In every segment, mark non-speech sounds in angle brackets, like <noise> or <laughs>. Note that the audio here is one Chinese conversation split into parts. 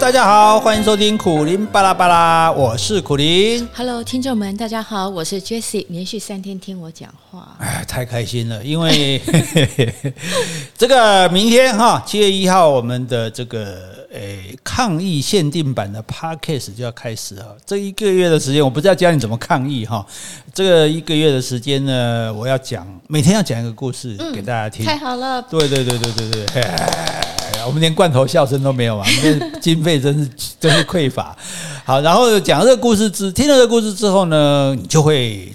大家好，欢迎收听苦林巴拉巴拉，我是苦林。Hello，听众们，大家好，我是 Jessie，连续三天听我讲话，哎，太开心了，因为 <laughs> 这个明天哈，七月一号，我们的这个诶抗议限定版的 Podcast 就要开始哈。这一个月的时间，我不知道教你怎么抗议哈。这个一个月的时间呢，我要讲每天要讲一个故事给大家听，太好了，对对对对对对，对。我们连罐头笑声都没有嘛，<laughs> 那经费真是真是匮乏。好，然后讲了这个故事之，听了这个故事之后呢，你就会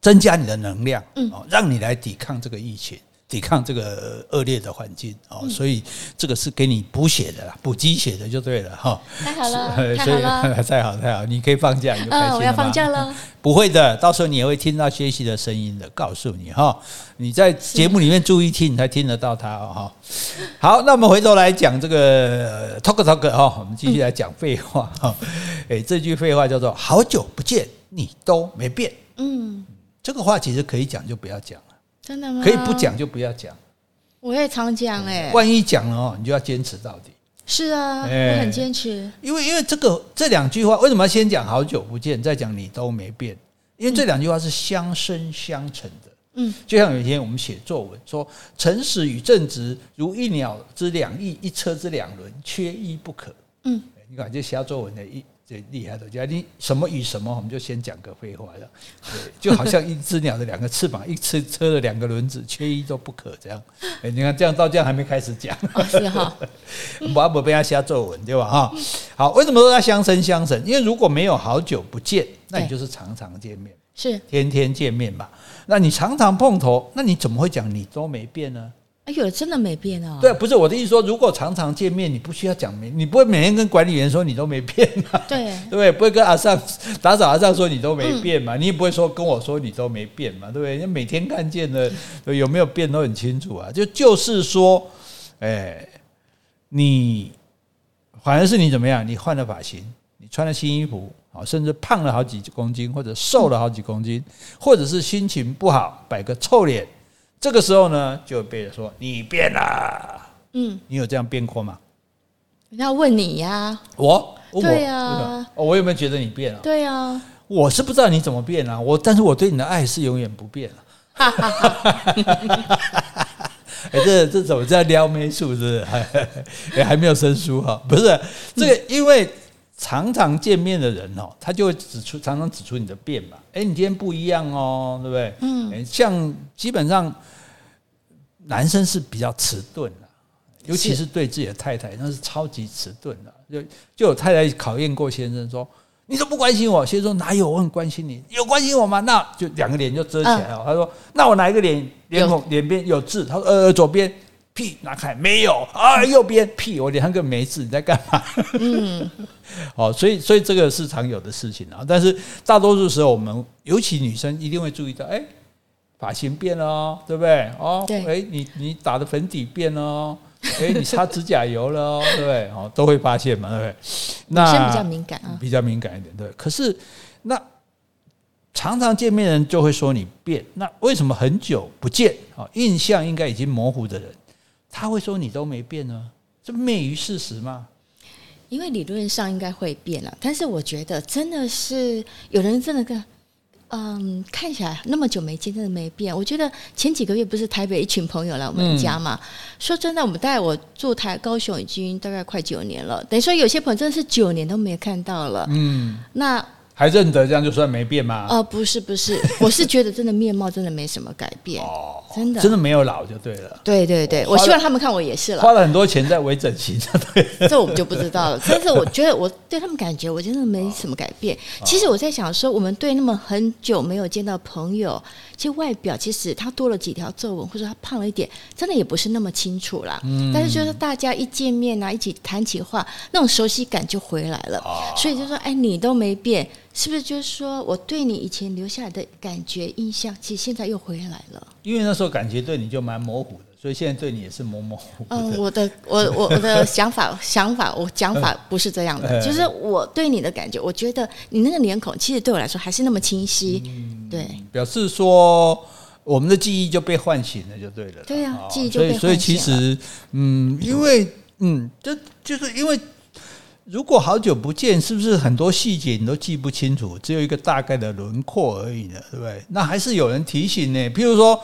增加你的能量，嗯，让你来抵抗这个疫情。抵抗这个恶劣的环境哦，所以这个是给你补血的啦，补鸡血的就对了哈。太好了，太好了，<laughs> 太好太好，你可以放假，你就开心了吗？我要放假了。不会的，到时候你也会听到学习的声音的，告诉你哈。你在节目里面注意听，你才听得到它哦。<laughs> 好，那我们回头来讲这个 talk talk 哈，我们继续来讲废话哈。诶，这句废话叫做“好久不见，你都没变”。嗯，这个话其实可以讲，就不要讲。真的吗？可以不讲就不要讲。我也常讲哎，万一讲了哦，你就要坚持到底。是啊，我很坚持。因为因为这个这两句话，为什么要先讲好久不见，再讲你都没变？因为这两句话是相生相成的。嗯，就像有一天我们写作文说，诚实与正直如一鸟之两翼，一车之两轮，缺一不可。嗯，你看这写作文的一。最厉害的，就你什么与什么，我们就先讲个废话了。对，就好像一只鸟的两个翅膀，一车车的两个轮子，缺一都不可。这样，哎，你看这样到这样还没开始讲，哦、是哈，<laughs> 我不被他瞎作文，对吧？哈，好，为什么说他相生相成？因为如果没有好久不见，那你就是常常见面，是天天见面嘛。那你常常碰头，那你怎么会讲你都没变呢？哎呦，真的没变哦！对，不是我的意思说，如果常常见面，你不需要讲明，你不会每天跟管理员说你都没变嘛？对，<laughs> 对不对？不会跟阿尚打扫阿尚说你都没变嘛？嗯、<laughs> 你也不会说跟我说你都没变嘛？对不对？你每天看见的有没有变都很清楚啊。就就是说，哎，你反而是你怎么样？你换了发型，你穿了新衣服，啊，甚至胖了好几公斤，或者瘦了好几公斤，或者是心情不好，摆个臭脸。这个时候呢，就被人说你变了。嗯，你有这样变过吗？人家问你呀，我，对呀，我有没有觉得你变了？对呀，我是不知道你怎么变了，我但是我对你的爱是永远不变了。哈哈哈哈哈！哎，这这怎么叫撩妹术？是不是？还 <laughs> 还没有生疏哈？不是这个，因为常常见面的人哦，他就会指出，常常指出你的变嘛。哎，你今天不一样哦，对不对？嗯，像基本上。男生是比较迟钝的，尤其是对自己的太太，那是超级迟钝的。就就有太太考验过先生说：“你都不关心我。”先生说：“哪有？我很关心你，有关心我吗？”那就两个脸就遮起来了。他说：“那我哪一个脸脸孔脸边有痣？”他说：“呃，左边屁拿开没有啊，右边屁我脸上根本没字，你在干嘛？”嗯，<laughs> 好，所以所以这个是常有的事情啊。但是大多数时候，我们尤其女生一定会注意到，哎。发型变了哦，对不对？哦，哎，你你打的粉底变了哦，哎，你擦指甲油了哦，对不对？哦，都会发现嘛，对不对？那比较敏感啊，比较敏感一点，对。可是那常常见面的人就会说你变，那为什么很久不见啊，印象应该已经模糊的人，他会说你都没变呢？这不昧于事实吗？因为理论上应该会变了，但是我觉得真的是有人真的跟。嗯，看起来那么久没见，真的没变。我觉得前几个月不是台北一群朋友来我们家嘛？嗯、说真的，我们带我住台高雄已经大概快九年了，等于说有些朋友真的是九年都没看到了。嗯，那。还认得这样就算没变吗？哦，不是不是，<laughs> 我是觉得真的面貌真的没什么改变，哦，真的真的没有老就对了。对对对，我希望他们看我也是了。花了很多钱在微整形，对。这我们就不知道了。<laughs> 但是我觉得我对他们感觉我真的没什么改变。其实我在想说，我们对那么很久没有见到朋友，其实外表其实他多了几条皱纹，或者他胖了一点，真的也不是那么清楚啦。嗯。但是就是大家一见面啊，一起谈起话，那种熟悉感就回来了。所以就说，哎，你都没变。是不是就是说我对你以前留下来的感觉印象，其实现在又回来了？因为那时候感觉对你就蛮模糊的，所以现在对你也是模模糊糊。嗯，我的我我我的想法 <laughs> 想法我讲法不是这样的，就是我对你的感觉，我觉得你那个脸孔其实对我来说还是那么清晰。嗯，对，表示说我们的记忆就被唤醒了，就对了。对呀，记忆就被唤醒了。所以所以其实嗯，因为嗯，这就是因为。如果好久不见，是不是很多细节你都记不清楚，只有一个大概的轮廓而已呢？对不对？那还是有人提醒呢。譬如说，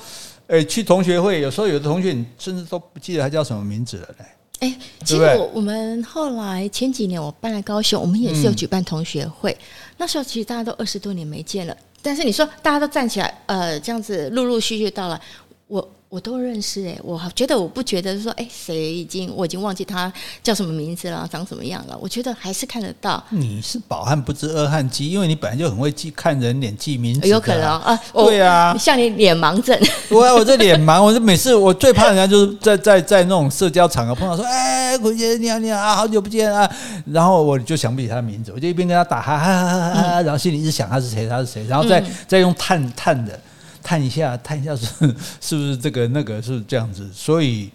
诶，去同学会，有时候有的同学你甚至都不记得他叫什么名字了嘞。哎，其实我我们后来前几年我搬来高雄，我们也是有举办同学会。嗯、那时候其实大家都二十多年没见了，但是你说大家都站起来，呃，这样子陆陆续续到了我。我都认识哎、欸，我觉得我不觉得说哎，谁已经我已经忘记他叫什么名字了，长什么样了？我觉得还是看得到。你是饱汉不知饿汉饥，因为你本来就很会记看人脸、记名字。有可能啊，对啊，像你脸盲症。我我这脸盲，我这每次我最怕人家就是在在在那种社交场合碰到说，<laughs> 哎，鬼姐你好你好啊，好久不见啊，然后我就想不起他的名字，我就一边跟他打哈哈哈哈哈，然后心里一直想他是谁他是谁，然后再、嗯、再用探探的。探一下，探一下是 <laughs> 是不是这个那个是这样子，所以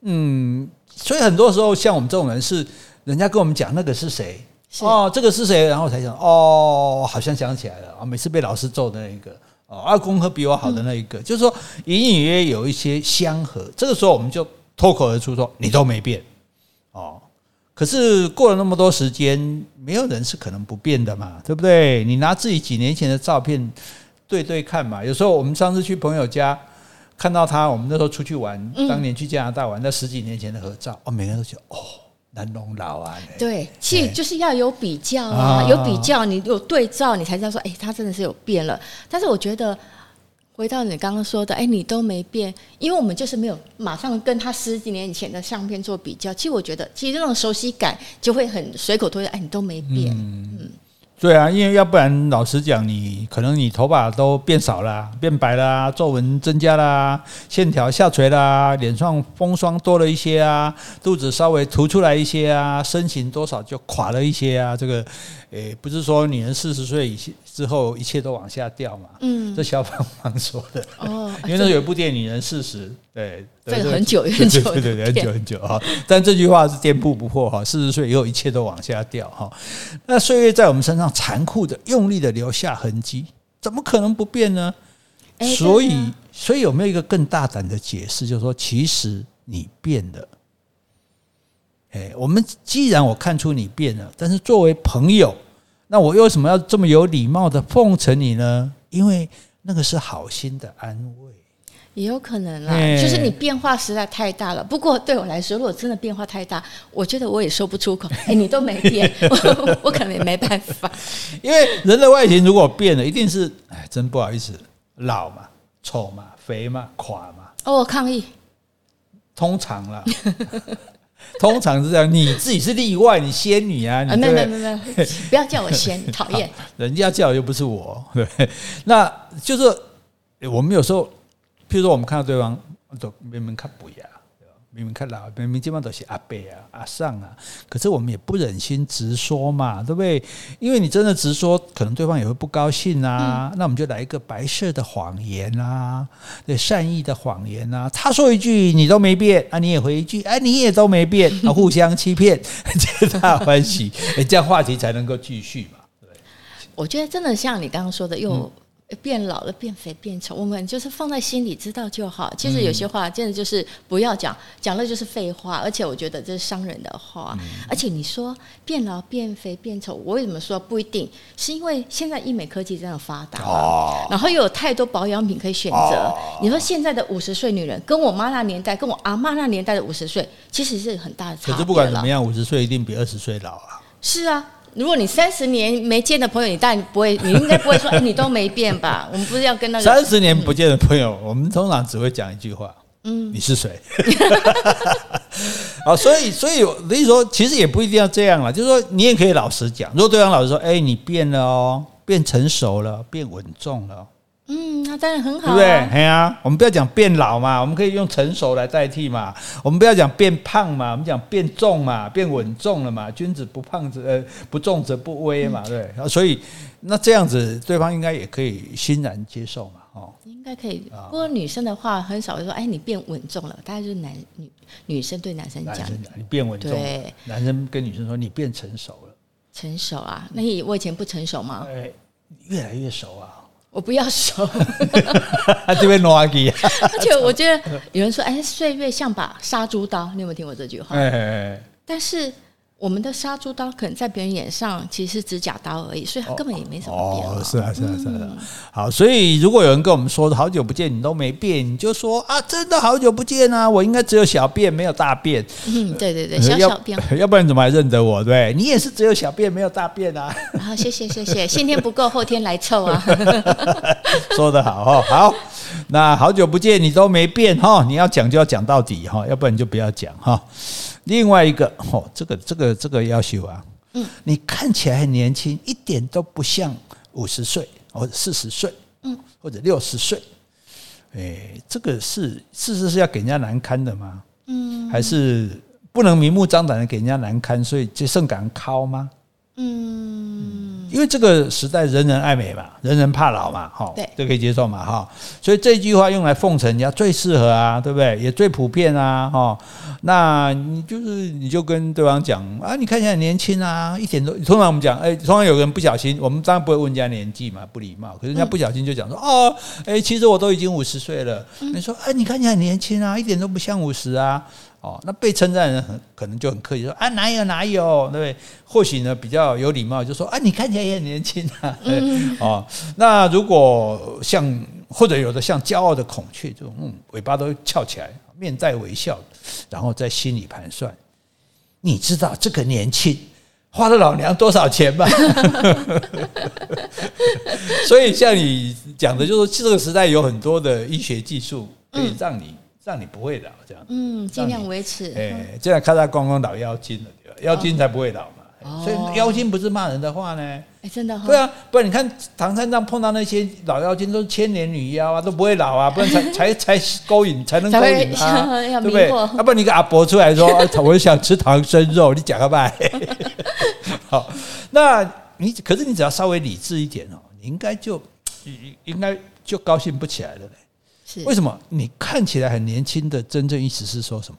嗯，所以很多时候像我们这种人是，人家跟我们讲那个是谁是哦，这个是谁，然后才想哦，好像想起来了啊，每次被老师揍的那一个哦，二功课比我好的那一个，嗯、就是说隐隐约约有一些相合，这个时候我们就脱口而出说你都没变哦，可是过了那么多时间，没有人是可能不变的嘛，对不对？你拿自己几年前的照片。对对看嘛，有时候我们上次去朋友家看到他，我们那时候出去玩，当年去加拿大玩，那十几年前的合照，哦，每个人都觉得哦，难容老啊。对，其实就是要有比较啊，有比较，你有对照，你才知道说，哎，他真的是有变了。但是我觉得，回到你刚刚说的，哎，你都没变，因为我们就是没有马上跟他十几年以前的相片做比较。其实我觉得，其实这种熟悉感就会很随口脱，哎，你都没变，嗯。嗯对啊，因为要不然，老实讲，你可能你头发都变少了，变白了，皱纹增加了，线条下垂了，脸上风霜多了一些啊，肚子稍微凸出来一些啊，身形多少就垮了一些啊，这个。诶，不是说女人四十岁以之后一切都往下掉嘛？嗯，这消防方说的。哦，因为那有一部电影《女人四十》，对，这个很久很久，对对对，很久很久哈。但这句话是颠扑不破哈，四十岁以后一切都往下掉哈。那岁月在我们身上残酷的、用力的留下痕迹，怎么可能不变呢？所以，所以有没有一个更大胆的解释，就是说，其实你变了。哎，我们既然我看出你变了，但是作为朋友，那我为什么要这么有礼貌的奉承你呢？因为那个是好心的安慰，也有可能啦，就是你变化实在太大了。不过对我来说，如果真的变化太大，我觉得我也说不出口。<laughs> 哎，你都没变，我我可能也没办法。因为人的外形如果变了，一定是哎，真不好意思，老嘛、丑嘛、肥嘛、垮嘛。哦，我抗议。通常啦。<laughs> 通常是这样，你自己是例外，你仙女啊！你没有没有没有，不要叫我仙，<laughs> 讨厌。人家叫又不是我，对，那就是我们有时候，譬如说我们看到对方都明明看不一样。明明看老，明明基本上都是阿伯啊、阿上啊，可是我们也不忍心直说嘛，对不对？因为你真的直说，可能对方也会不高兴啊。嗯、那我们就来一个白色的谎言啊，对，善意的谎言啊。他说一句你都没变啊，你也回一句哎，你也都没变 <laughs> 啊，互相欺骗，皆大欢喜，这样话题才能够继续嘛。对，我觉得真的像你刚刚说的，又。变老了，变肥，变丑，我们就是放在心里，知道就好。其实有些话真的就是不要讲，讲了就是废话。而且我觉得这是伤人的话。而且你说变老、变肥、变丑，我为什么说不一定？是因为现在医美科技真的发达，然后又有太多保养品可以选择。你说现在的五十岁女人，跟我妈那年代，跟我阿妈那年代的五十岁，其实是很大的差别。可是不管怎么样，五十岁一定比二十岁老啊。是啊。如果你三十年没见的朋友，你当然不会，<laughs> 你应该不会说，哎，你都没变吧？我们不是要跟那个三十年不见的朋友，我们通常只会讲一句话，嗯，你是谁？<laughs> 啊，所以，所以，所以说，其实也不一定要这样了，就是说，你也可以老实讲。如果对方老实说，哎，你变了哦，变成熟了，变稳重了。嗯，那当然很好，对不对？哎呀，我们不要讲变老嘛，我们可以用成熟来代替嘛。我们不要讲变胖嘛，我们讲变重嘛，变稳重了嘛。君子不胖则呃不重则不威嘛，对。所以那这样子，对方应该也可以欣然接受嘛，哦，应该可以。不过女生的话，很少会说，哎，你变稳重了。大概就是男女女生对男生讲，你变稳重了。对，男生跟女生说，你变成熟了。成熟啊？那你我以前不成熟吗？哎，越来越熟啊。我不要熟，<laughs> 这边挪阿基。<laughs> 而且我觉得有人说，哎，岁月像把杀猪刀，你有没有听过这句话？但是我们的杀猪刀可能在别人眼上其实是指甲刀而已，所以它根本也没什么变。哦，是啊，是啊，是啊。好，所以如果有人跟我们说好久不见，你都没变，你就说啊，真的好久不见啊，我应该只有小便没有大便。嗯，对对对，小小便。<laughs> 要不然怎么还认得我？对，你也是只有小便没有大便啊。好，谢谢谢谢，先天不够，后天来凑啊。<laughs> 说得好哈，好，那好久不见，你都没变哈，你要讲就要讲到底哈，要不然你就不要讲哈。另外一个哦，这个这个这个要求啊，嗯，你看起来很年轻，一点都不像五十岁或者四十岁，嗯，或者六十岁，哎，这个是事实是要给人家难堪的吗？嗯，还是不能明目张胆的给人家难堪，所以就甚敢靠吗？嗯，因为这个时代人人爱美嘛，人人怕老嘛，哈，对，都可以接受嘛，哈，所以这句话用来奉承人家最适合啊，对不对？也最普遍啊，哈。那你就是你就跟对方讲啊，你看起来很年轻啊，一点都。通常我们讲，哎，通常有个人不小心，我们当然不会问人家年纪嘛，不礼貌。可是人家不小心就讲说，哦，哎，其实我都已经五十岁了。你说，哎，你看起来很年轻啊，一点都不像五十啊。哦，那被称赞的人很可能就很客气说啊，哪有哪有，对不对？或许呢比较有礼貌，就说啊，你看起来也很年轻啊。嗯、哦，那如果像或者有的像骄傲的孔雀这种，嗯，尾巴都翘起来，面带微笑，然后在心里盘算，你知道这个年轻花了老娘多少钱吗？<laughs> 所以像你讲的，就是这个时代有很多的医学技术可以让你。让你不会老，这样嗯，尽量维持。哎，这样看他光光老妖精了，对吧？妖精才不会老嘛。所以妖精不是骂人的话呢。哎，真的。对啊，不然你看唐三藏碰到那些老妖精，都是千年女妖啊，都不会老啊，不然才 <laughs> 才才勾引，才能勾引他，<laughs> 对不对？要不然你个阿伯出来说，<laughs> 我想吃唐僧肉，你讲个拜。好，那你可是你只要稍微理智一点哦，你应该就应该就高兴不起来了嘞。为什么你看起来很年轻的真正意思是说什么？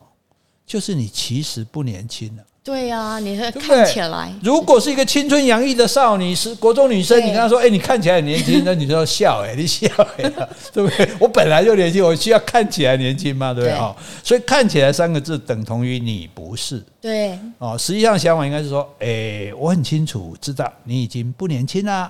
就是你其实不年轻了。对呀、啊，你看起来。如果是一个青春洋溢的少女，是国中女生，你跟她说：“哎，你看起来很年轻。<laughs> ”那你就要笑，哎，你笑，哎，<laughs> 对不对？我本来就年轻，我需要看起来年轻嘛，对不对？哈，所以看起来三个字等同于你不是。对。哦，实际上想法应该是说：“哎，我很清楚知道你已经不年轻了，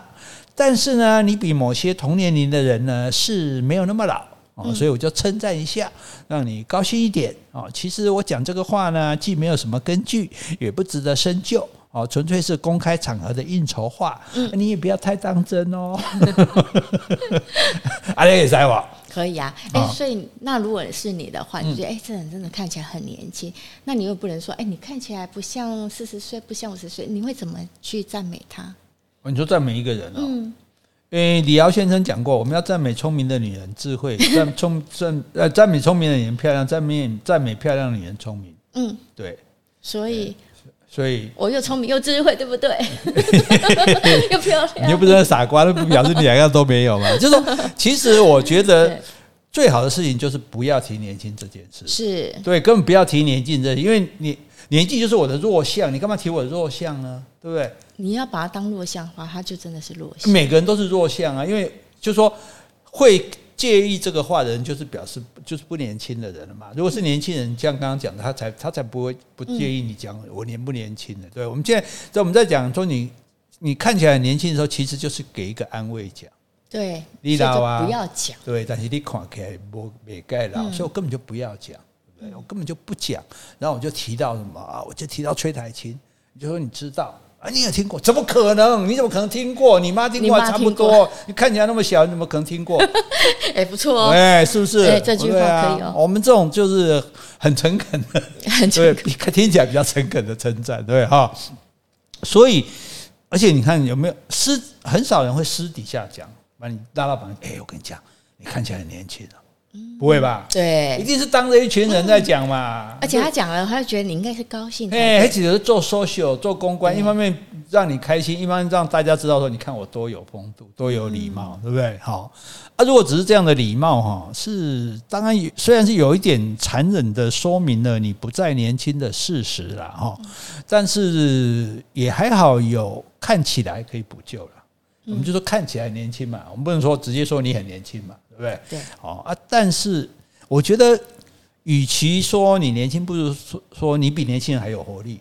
但是呢，你比某些同年龄的人呢是没有那么老。”哦，所以我就称赞一下，让你高兴一点哦。其实我讲这个话呢，既没有什么根据，也不值得深究哦，纯粹是公开场合的应酬话。嗯，你也不要太当真哦。<laughs> 阿雷也在我可以啊。哎，所以那如果是你的话，你觉得哎，这人真的看起来很年轻，那你又不能说哎，你看起来不像四十岁，不像五十岁，你会怎么去赞美他？你说赞美一个人哦。嗯因为李敖先生讲过，我们要赞美聪明的女人智慧，<laughs> 赞聪赞呃赞美聪明的女人漂亮，赞美赞美漂亮的女人聪明。嗯，对。所以，所以我又聪明又智慧，对不对？<laughs> <laughs> 又漂亮。你又不是傻瓜，那不表示你两样都没有嘛？就是说，其实我觉得最好的事情就是不要提年轻这件事。是对，根本不要提年轻这，因为你年纪就是我的弱项，你干嘛提我的弱项呢？对不对？你要把它当弱项的话，它就真的是弱项。每个人都是弱项啊，因为就是说会介意这个话的人，就是表示就是不年轻的人了嘛。如果是年轻人，像刚刚讲的，他才他才不会不介意你讲我年不年轻的。对，我们现在在我们在讲说你你看起来很年轻的时候，其实就是给一个安慰讲。对，你老啊，不要讲。对，但是你看起来不没盖老，所以我根本就不要讲，对不对？我根本就不讲。然后我就提到什么啊？我就提到崔台琴，你就说你知道。啊，你也听过？怎么可能？你怎么可能听过？你妈听过还差不多。你看起来那么小，你怎么可能听过？<laughs> 哎，不错哦。哎，是不是？哎，这句话可以哦。我们这种就是很诚恳的，很诚恳，听起来比较诚恳的称赞，对哈。所以，而且你看有没有私？很少人会私底下讲，把你拉到旁边。哎，我跟你讲，你看起来很年轻啊。不会吧？对，一定是当着一群人在讲嘛。而且他讲了，他就觉得你应该是高兴。哎，他只是做 social 做公关，一方面让你开心，一方面让大家知道说，你看我多有风度，多有礼貌，对不对？好啊，如果只是这样的礼貌哈，是当然虽然是有一点残忍的说明了你不再年轻的事实了哈，但是也还好有看起来可以补救了。我们就说看起来年轻嘛，我们不能说直接说你很年轻嘛。对不对？对，哦啊！但是我觉得，与其说你年轻，不如说说你比年轻人还有活力。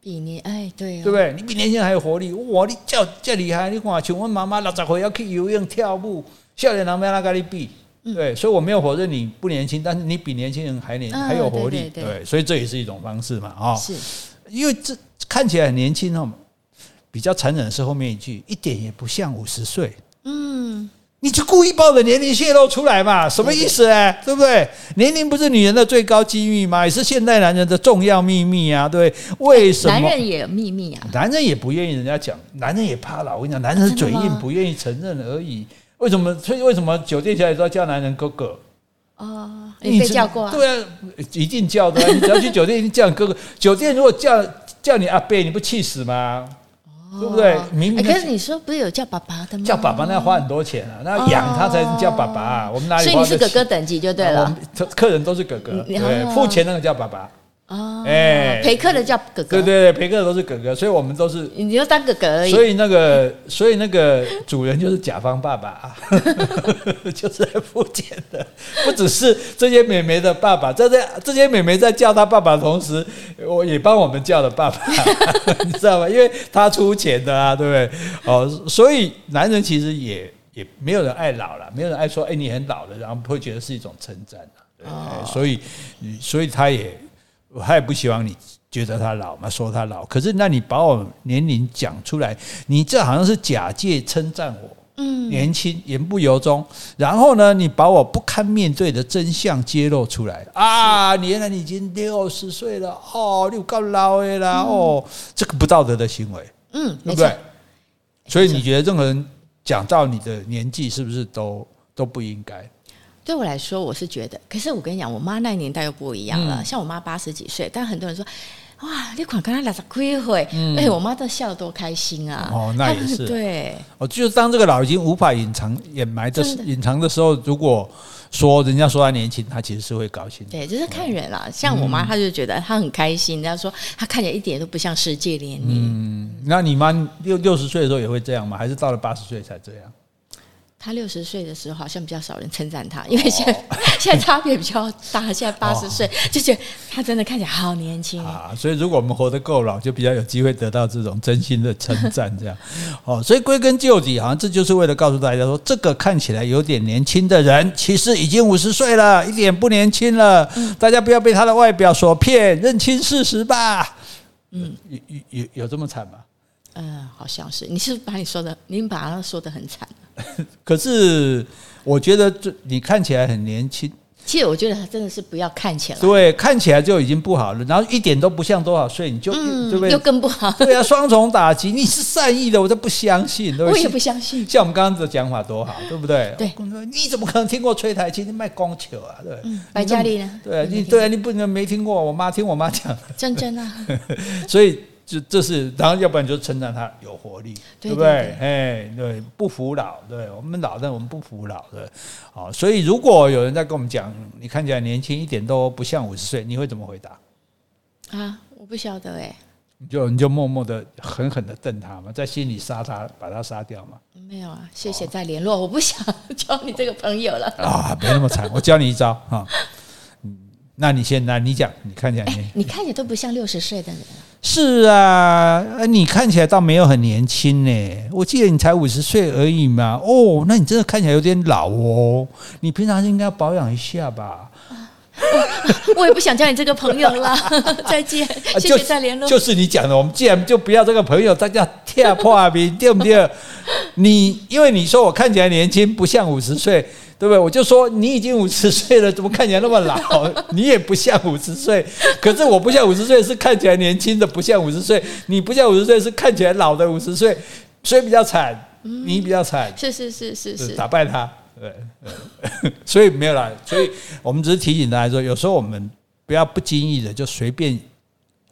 比年哎，对、哦，对不对？你比年轻人还有活力，哇！你叫这厉害，你看，请问妈妈六十岁要去游泳跳舞，少年人没那跟你比，嗯、对，所以我没有否认你不年轻，但是你比年轻人还年、啊、还有活力，对，对，对，所以这也是一种方式嘛，啊、哦，是，因为这看起来很年轻哦，比较残忍的是后面一句，一点也不像五十岁，嗯。你就故意把我的年龄泄露出来嘛？什么意思哎？对不对？年龄不是女人的最高机密吗？也是现代男人的重要秘密啊！对，为什么？男人也有秘密啊？男人也不愿意人家讲，男人也怕老。我跟你讲，男人嘴硬，不愿意承认而已。为什么？所以为什么酒店小姐都要叫男人哥哥？哦，你被叫过啊？对啊，一定叫的。你只要去酒店，一定叫哥哥。酒店如果叫叫你阿贝，你不气死吗？对不对？明明、欸、可是你说不是有叫爸爸的吗？叫爸爸那要花很多钱啊，那要养他才能叫爸爸、啊。哦、我们哪里？所以你是哥哥等级就对了。啊、客人都是哥哥，对，付钱那个叫爸爸。哦，哎，陪客的叫哥哥，对对对，陪客的都是哥哥，所以我们都是，你就当哥哥而已。所以那个，所以那个主人就是甲方爸爸，啊 <laughs> 就是来付钱的，不只是这些美眉的爸爸，在这这些美眉在叫他爸爸的同时，我也帮我们叫了爸爸，<laughs> 你知道吗？因为他出钱的啊，对不对？哦，所以男人其实也也没有人爱老了，没有人爱说，哎，你很老了，然后会觉得是一种称赞对，所以，所以他也。他也不希望你觉得他老嘛，说他老。可是，那你把我年龄讲出来，你这好像是假借称赞我，嗯，年轻言不由衷。然后呢，你把我不堪面对的真相揭露出来啊！你原来你已经六十岁了哦，你够老的啦哦，这个不道德的行为，嗯，对不对？所以你觉得任何人讲到你的年纪，是不是都都不应该？对我来说，我是觉得，可是我跟你讲，我妈那年代又不一样了。嗯、像我妈八十几岁，但很多人说，哇，你款跟她两十亏会，嗯、而且我妈都笑得多开心啊！哦，那也是对。哦，就是当这个老已经无法隐藏、掩埋的隐藏的时候，如果说人家说她年轻，她其实是会高兴的。对，就是看人啦。嗯、像我妈，她就觉得她很开心。人家说她看起来一点都不像世界年龄。嗯，那你妈六六十岁的时候也会这样吗？还是到了八十岁才这样？他六十岁的时候，好像比较少人称赞他，因为现在、哦、现在差别比较大。现在八十岁，就觉得他真的看起来好年轻啊。所以，如果我们活得够老，就比较有机会得到这种真心的称赞。这样，哦，所以归根究底，好像这就是为了告诉大家说，这个看起来有点年轻的人，其实已经五十岁了，一点不年轻了。大家不要被他的外表所骗，认清事实吧。嗯，有有有有这么惨吗？嗯，好像是。你是把你说的，你把他说的很惨。<laughs> 可是，我觉得这你看起来很年轻。其实我觉得他真的是不要看起来，对，看起来就已经不好了，然后一点都不像多少岁，你就、嗯、对不对？又更不好。对啊，双重打击。你是善意的，我都不相信。我也不相信。像我们刚刚的讲法多好，对不对？对。你怎么可能听过吹台青？你卖光球啊？对。嗯。白嘉丽呢？对啊，你对啊，你不能没听过。我妈听我妈讲。<laughs> 真真啊。所以。就这是，然后要不然就称赞他有活力，对不对？哎，对，不服老，对我们老，但我们不服老的。好，所以如果有人在跟我们讲，你看起来年轻一点都不像五十岁，你会怎么回答？啊，我不晓得哎。你就你就默默的狠狠的瞪他嘛，在心里杀他，把他杀掉嘛。没有啊，谢谢再联络，我不想 <laughs> 交你这个朋友了。啊，没那么惨，我教你一招啊。那你先来，你讲，你看起来，欸、你看起来都不像六十岁的人。是啊，你看起来倒没有很年轻呢。我记得你才五十岁而已嘛。哦，那你真的看起来有点老哦。你平常应该要保养一下吧。我，<laughs> 我也不想交你这个朋友了。<laughs> 再见，谢谢再联络。就是你讲的，我们既然就不要这个朋友，大家跳破冰，<laughs> 对不对？你因为你说我看起来年轻，不像五十岁。对不对？我就说你已经五十岁了，怎么看起来那么老？你也不像五十岁，可是我不像五十岁，是看起来年轻的，不像五十岁。你不像五十岁，是看起来老的五十岁，所以比较惨。你比较惨，是是是是是，打败他。对，<laughs> 所以没有啦。所以我们只是提醒大家说，有时候我们不要不经意的就随便。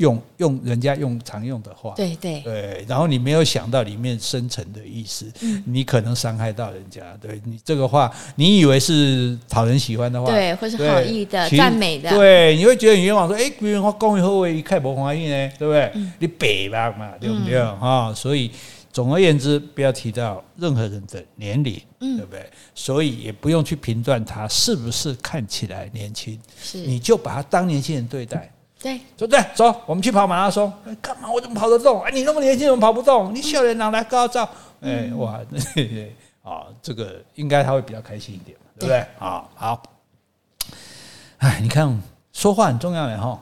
用用人家用常用的话，对对对，然后你没有想到里面深层的意思，嗯、你可能伤害到人家。对你这个话，你以为是讨人喜欢的话，对，或是好意的赞美的，对，你会觉得你冤枉说，哎，别人话恭喜后卫一看不欢喜呢，对不对？嗯、你北吧嘛，对不对啊？嗯、所以总而言之，不要提到任何人的年龄，嗯、对不对？所以也不用去评断他是不是看起来年轻，是你就把他当年轻人对待。对，对不对？走，我们去跑马拉松。干嘛？我怎么跑得动？哎，你那么年轻，怎么跑不动？你少年郎来高照。哎，哇，<laughs> 啊，这个应该他会比较开心一点，对不对？啊，好。哎，你看，说话很重要的哈。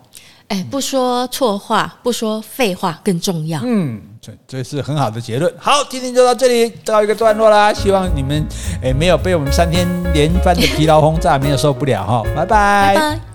哎，不说错话，不说废话更重要。嗯，这这是很好的结论。好，今天就到这里，告一个段落啦。希望你们诶没有被我们三天连番的疲劳轰炸，没有受不了哈。拜拜。拜拜。